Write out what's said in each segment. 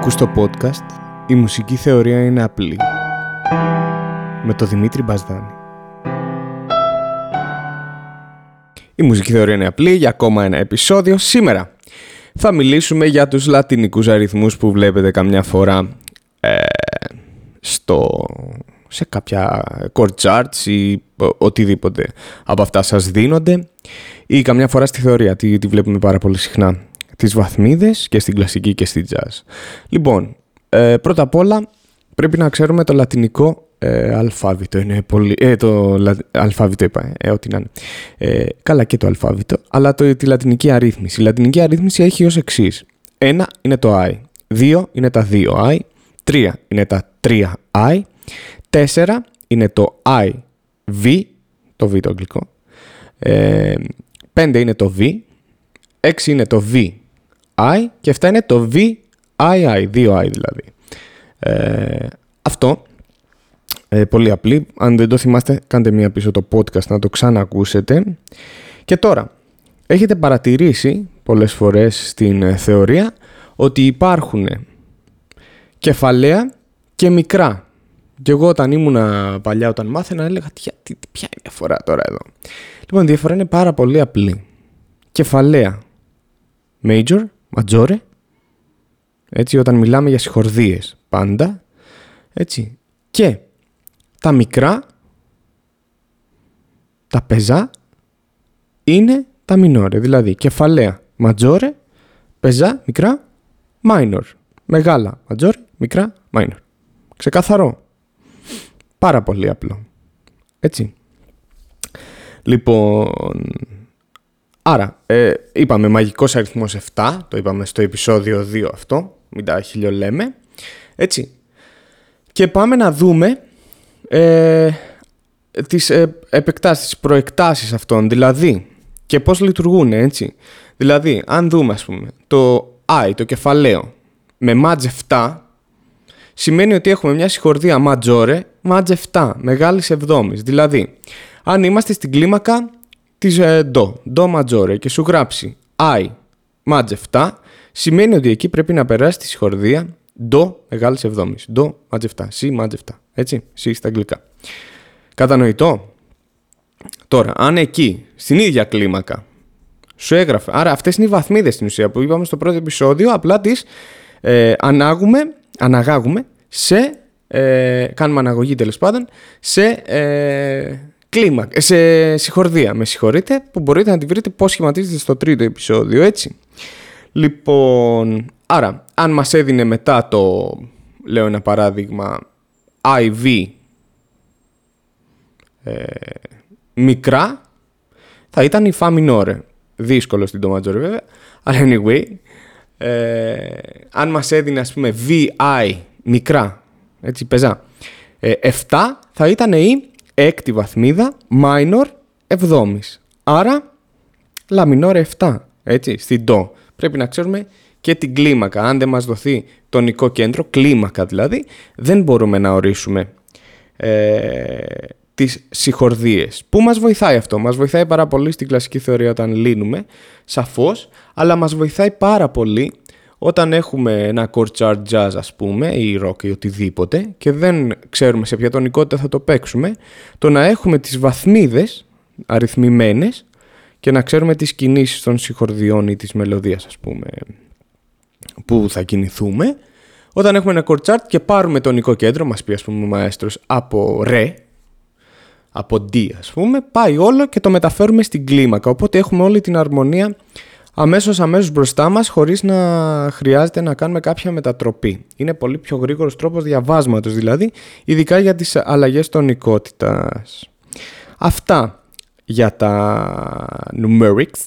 Ακούς το podcast «Η μουσική θεωρία είναι απλή» με το Δημήτρη Μπασδάνη. Η μουσική θεωρία είναι απλή για ακόμα ένα επεισόδιο. Σήμερα θα μιλήσουμε για τους λατινικούς αριθμούς που βλέπετε καμιά φορά ε, στο, σε κάποια chord charts ή οτιδήποτε από αυτά σας δίνονται ή καμιά φορά στη θεωρία, τη, τη βλέπουμε πάρα πολύ συχνά τις βαθμίδες και στην κλασική και στη jazz. Λοιπόν, ε, πρώτα απ' όλα πρέπει να ξέρουμε το λατινικό ε, αλφάβητο. Είναι πολύ, ε, το λα, αλφάβητο είπα, ε, ό,τι να είναι. Ε, καλά και το αλφάβητο, αλλά το, τη λατινική αρρύθμιση. Η λατινική αρρύθμιση έχει ως εξής. Ένα είναι το I, δύο είναι τα δύο I, τρία είναι τα τρία I, τέσσερα είναι το I, V, το V το αγγλικό, ε, πέντε είναι το V, έξι είναι το V, I και αυτά είναι το VII, 2I δηλαδή. Ε, αυτό, ε, πολύ απλή, αν δεν το θυμάστε κάντε μία πίσω το podcast να το ξανακούσετε. Και τώρα, έχετε παρατηρήσει πολλές φορές στην ε, θεωρία ότι υπάρχουν κεφαλαία και μικρά. Και εγώ όταν ήμουνα παλιά, όταν μάθαινα, έλεγα τι, τι, ποια είναι η διαφορά τώρα εδώ; Λοιπόν, η διαφορά είναι πάρα πολύ απλή. Κεφαλαία, major, ματζόρε, έτσι, όταν μιλάμε για συγχορδίες πάντα, έτσι, και τα μικρά, τα πεζά, είναι τα μινόρε, δηλαδή κεφαλαία, ματζόρε, πεζά, μικρά, minor, μεγάλα, ματζόρε, μικρά, minor. Ξεκαθαρό. Πάρα πολύ απλό. Έτσι. Λοιπόν, Άρα, ε, είπαμε μαγικός αριθμός 7, το είπαμε στο επεισόδιο 2 αυτό, μην τα χιλιολέμε, έτσι. Και πάμε να δούμε ε, τις ε, επεκτάσεις, τις προεκτάσεις αυτών, δηλαδή, και πώς λειτουργούν, έτσι. Δηλαδή, αν δούμε, ας πούμε, το I, το κεφαλαίο, με match 7, σημαίνει ότι έχουμε μια συγχορδία ματζόρε, match 7, μεγάλης εβδόμης. Δηλαδή, αν είμαστε στην κλίμακα της ε, Do, Do majore και σου γράψει I Match 7, σημαίνει ότι εκεί πρέπει να περάσει τη συγχορδία Do μεγάλης εβδόμης. Do Match 7, C Match 7. Έτσι, C στα αγγλικά. Κατανοητό. Τώρα, αν εκεί, στην ίδια κλίμακα, σου έγραφε. Άρα, αυτές είναι οι βαθμίδες στην ουσία που είπαμε στο πρώτο επεισόδιο. Απλά τις ε, ανάγουμε, αναγάγουμε σε. Ε, κάνουμε αναγωγή τέλος πάντων σε ε, κλίμα, σε συγχορδία, με συγχωρείτε, που μπορείτε να τη βρείτε πώς σχηματίζεται στο τρίτο επεισόδιο, έτσι. Λοιπόν, άρα, αν μας έδινε μετά το, λέω ένα παράδειγμα, IV ε, μικρά, θα ήταν η Φα μινόρε. Δύσκολο στην τοματζόρε βέβαια, αλλά anyway, ε, αν μας έδινε ας πούμε VI μικρά, έτσι πεζά, ε, 7 θα ήταν η έκτη βαθμίδα, minor εβδόμης. Άρα, λα minor 7, έτσι, στην do. Πρέπει να ξέρουμε και την κλίμακα. Αν δεν μας δοθεί τονικό κέντρο, κλίμακα δηλαδή, δεν μπορούμε να ορίσουμε ε, τις συγχορδίες. Πού μας βοηθάει αυτό; Μας βοηθάει πάρα πολύ στην κλασική θεωρία όταν λύνουμε, σαφώς, αλλά μας βοηθάει πάρα πολύ όταν έχουμε ένα chord chart jazz ας πούμε ή rock ή οτιδήποτε και δεν ξέρουμε σε ποια τονικότητα θα το παίξουμε, το να έχουμε τις βαθμίδες αριθμημένες και να ξέρουμε τις κινήσεις των συγχορδιών ή της μελωδίας ας πούμε που θα κινηθούμε όταν έχουμε ένα chord chart και πάρουμε τονικό κέντρο, μας πει ας πούμε ο μαέστρος από ρε, από D ας πούμε, πάει όλο και το μεταφέρουμε στην κλίμακα. Οπότε έχουμε όλη την αρμονία αμέσως αμέσως μπροστά μας χωρίς να χρειάζεται να κάνουμε κάποια μετατροπή. Είναι πολύ πιο γρήγορος τρόπος διαβάσματος δηλαδή, ειδικά για τις αλλαγές τονικότητας. Αυτά για τα numerics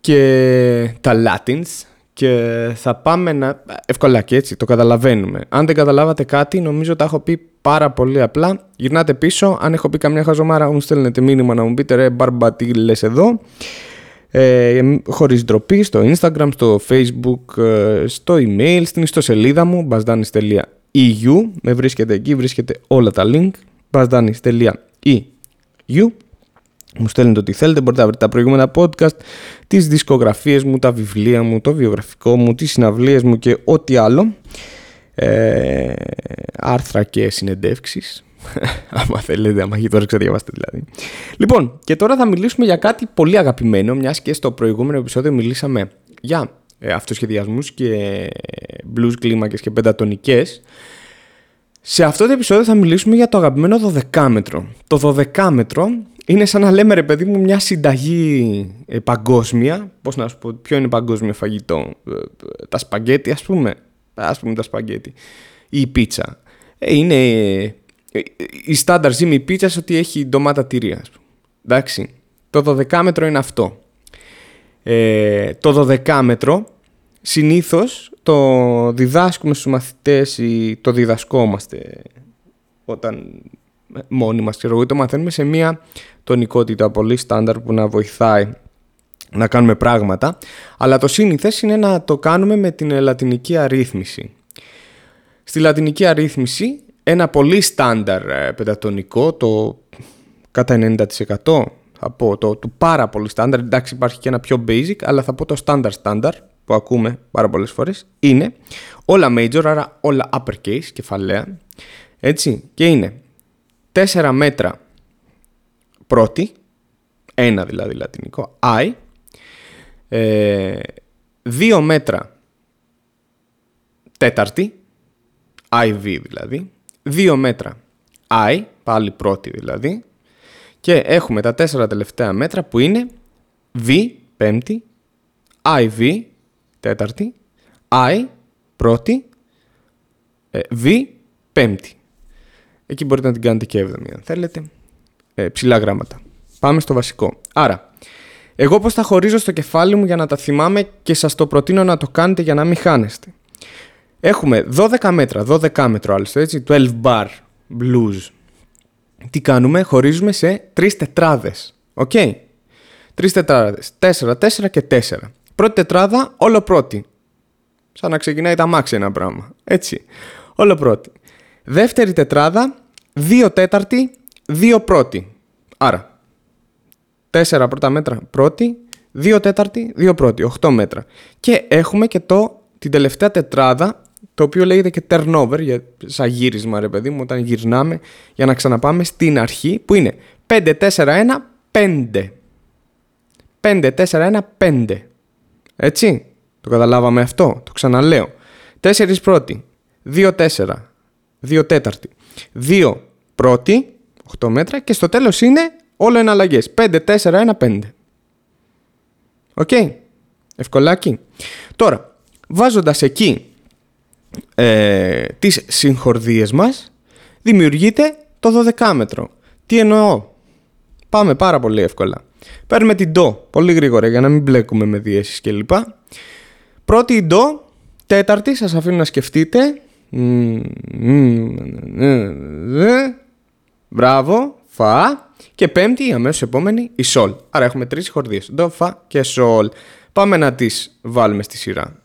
και τα latins και θα πάμε να... Εύκολα και έτσι, το καταλαβαίνουμε. Αν δεν καταλάβατε κάτι, νομίζω τα έχω πει πάρα πολύ απλά. Γυρνάτε πίσω, αν έχω πει καμιά χαζομάρα, μου στέλνετε μήνυμα να μου πείτε ρε μπαρμπα τι λες εδώ ε, χωρίς ντροπή στο Instagram, στο Facebook, ε, στο email, στην ιστοσελίδα μου bazdanis.eu με βρίσκεται εκεί, βρίσκεται όλα τα link bazdanis.eu μου στέλνετε ό,τι θέλετε, μπορείτε να βρείτε τα προηγούμενα podcast, τις δισκογραφίες μου, τα βιβλία μου, το βιογραφικό μου, τις συναυλίες μου και ό,τι άλλο. ε, άρθρα και συνεντεύξεις άμα θέλετε, άμα έχετε όρεξη διαβάστε δηλαδή. Λοιπόν, και τώρα θα μιλήσουμε για κάτι πολύ αγαπημένο, μιας και στο προηγούμενο επεισόδιο μιλήσαμε για ε, αυτοσχεδιασμούς και blues κλίμακες και πεντατονικές. Σε αυτό το επεισόδιο θα μιλήσουμε για το αγαπημένο 12 μέτρο. Το 12 μέτρο είναι σαν να λέμε ρε παιδί μου μια συνταγή ε, παγκόσμια. Πώς να σου πω, ποιο είναι παγκόσμιο φαγητό. Ε, τα σπαγκέτι ας πούμε. Ας πούμε τα σπαγκέτι. Ή η πίτσα. Ε, είναι η στάνταρ ζύμη πίτσα ότι έχει ντομάτα τυρί. Εντάξει. Το 12 μέτρο είναι αυτό. Ε, το 12 μέτρο συνήθως το διδάσκουμε στους μαθητές ή το διδασκόμαστε όταν μόνοι μας ξέρω, το μαθαίνουμε σε μια τονικότητα πολύ στάνταρ που να βοηθάει να κάνουμε πράγματα αλλά το σύνηθες είναι να το κάνουμε με την λατινική αρρύθμιση. Στη λατινική αρρύθμιση ένα πολύ στάνταρ ε, πεντατονικό, το κατά 90% θα πω το, το πάρα πολύ στάνταρ, εντάξει υπάρχει και ένα πιο basic, αλλά θα πω το standard standard που ακούμε πάρα πολλές φορές, είναι όλα major, άρα όλα uppercase, κεφαλαία, έτσι, και είναι 4 μέτρα πρώτη, ένα δηλαδή λατινικό, I, ε, 2 μέτρα τέταρτη, IV δηλαδή, 2 μέτρα I, πάλι πρώτη δηλαδή, και έχουμε τα τέσσερα τελευταία μέτρα που είναι V, πέμπτη, IV, τέταρτη, I, πρώτη, ε, V, πέμπτη. Εκεί μπορείτε να την κάνετε και έβδομη αν θέλετε. Ε, ψηλά γράμματα. Πάμε στο βασικό. Άρα, εγώ πώς θα χωρίζω στο κεφάλι μου για να τα θυμάμαι και σας το προτείνω να το κάνετε για να μην χάνεστε. Έχουμε 12 μέτρα, 12 μέτρο άλλωστε, έτσι, 12 bar blues. Τι κάνουμε, χωρίζουμε σε τρεις τετράδες, OK; Okay? Τρεις τετράδες, 4, 4 και 4. Πρώτη τετράδα, όλο πρώτη. Σαν να ξεκινάει τ' αμάξι ένα πράγμα, έτσι. Όλο πρώτη. Δεύτερη τετράδα, 2 τέταρτη, 2 πρώτη. Άρα, 4 πρώτα μέτρα πρώτη, 2 τέταρτη, 2 πρώτη, 8 μέτρα. Και έχουμε και το, την τελευταία τετράδα το οποίο λέγεται και turnover, για, σαν γύρισμα ρε παιδί μου, όταν γυρνάμε για να ξαναπάμε στην αρχή, που είναι 5-4-1-5. 5-4-1-5. Έτσι, το καταλάβαμε αυτό, το ξαναλέω. 4 πρώτη, 2-4, 2 τέταρτη, 2 πρώτη, 8 μέτρα και στο τέλος είναι όλο εναλλαγές. 5-4-1-5. Οκ, ευκολάκι. Τώρα, βάζοντας εκεί ε, τις συγχορδίες μας δημιουργείται το 12 μέτρο. Τι εννοώ; Πάμε πάρα πολύ εύκολα. Παίρνουμε την ντο πολύ γρήγορα για να μην μπλέκουμε με διέσεις κλπ. Πρώτη η ντο, τέταρτη σας αφήνω να σκεφτείτε. Μπράβο, φα. Και πέμπτη, η αμέσως επόμενη, η σολ. Άρα έχουμε τρεις συγχορδίες. Ντο, φα και σολ. Πάμε να τις βάλουμε στη σειρά.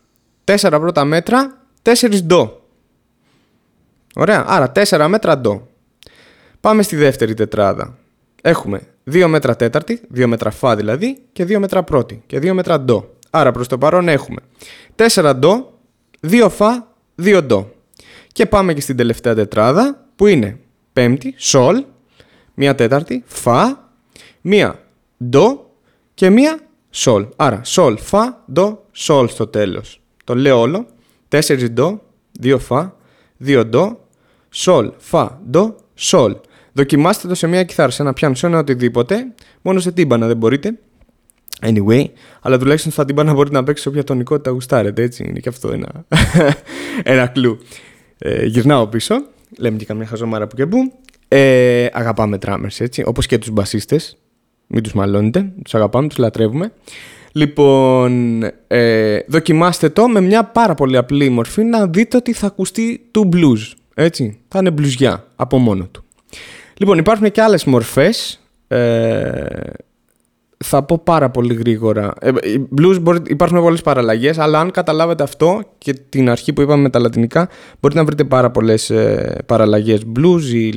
Τέσσερα πρώτα μέτρα, 4 ντο. Ωραία, άρα 4 μέτρα ντο. Πάμε στη δεύτερη τετράδα. Έχουμε 2 μέτρα τέταρτη, 2 μέτρα φα δηλαδή και 2 μέτρα πρώτη και 2 μέτρα ντο. Άρα προς το παρόν έχουμε 4 ντο, 2 φα, 2 ντο. Και πάμε και στην τελευταία τετράδα που είναι πέμπτη, σολ, μία τέταρτη, φα, μία ντο και μία σολ. Άρα σολ, φα, ντο, σολ στο τέλος. Το λέω όλο 4 ντο, 2 φα, 2 ντο, σολ, φα, ντο, σολ. Δοκιμάστε το σε μια κιθάρα, σε ένα πιάνο, σε ένα οτιδήποτε. Μόνο σε τύμπανα δεν μπορείτε. Anyway, αλλά τουλάχιστον στα τύμπανα μπορείτε να παίξετε όποια τονικότητα γουστάρετε, έτσι. Είναι και αυτό ένα, ένα κλου. Ε, γυρνάω πίσω. Λέμε και καμιά χαζομάρα που και που. Ε, αγαπάμε τράμερς, έτσι. Όπως και τους μπασίστες. Μην τους μαλώνετε. Τους αγαπάμε, τους λατρεύουμε. Λοιπόν, ε, δοκιμάστε το με μια πάρα πολύ απλή μορφή να δείτε ότι θα ακουστεί του blues. Έτσι, θα είναι μπλουζιά από μόνο του. Λοιπόν, υπάρχουν και άλλες μορφές. Ε, θα πω πάρα πολύ γρήγορα. Ε, blues μπορεί, υπάρχουν πολλές παραλλαγές, αλλά αν καταλάβετε αυτό και την αρχή που είπαμε με τα λατινικά, μπορείτε να βρείτε πάρα πολλές ε, παραλλαγές blues ή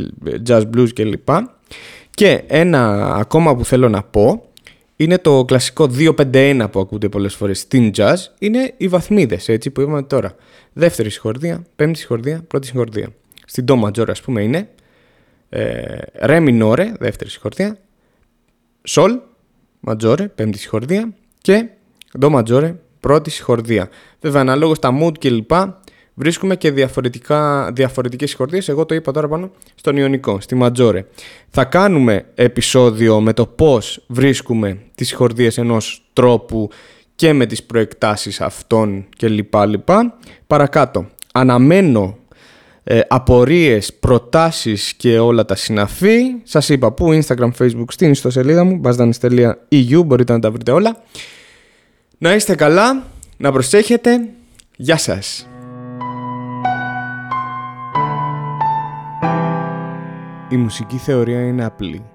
jazz blues κλπ. Και ένα ακόμα που θέλω να πω είναι το κλασικό 2-5-1 που ακούτε πολλές φορές στην jazz, είναι οι βαθμίδες, έτσι που είπαμε τώρα. Δεύτερη συγχορδία, πέμπτη συγχορδία, πρώτη συγχορδία. Στην do major ας πούμε είναι ε, re minore, δεύτερη συγχορδία, sol majore, πέμπτη συγχορδία και do majore, πρώτη συγχορδία. Βέβαια αναλόγως τα mood κλπ βρίσκουμε και διαφορετικά, διαφορετικές συγχορδίες. Εγώ το είπα τώρα πάνω στον Ιωνικό, στη Ματζόρε. Θα κάνουμε επεισόδιο με το πώς βρίσκουμε τις συγχορδίες ενός τρόπου και με τις προεκτάσεις αυτών και λοιπά λοιπά. Παρακάτω, αναμένω ε, απορίες, προτάσεις και όλα τα συναφή. Σας είπα που, Instagram, Facebook, στην ιστοσελίδα μου, bazdanis.eu, μπορείτε να τα βρείτε όλα. Να είστε καλά, να προσέχετε. Γεια σας. Η μουσική θεωρία είναι απλή.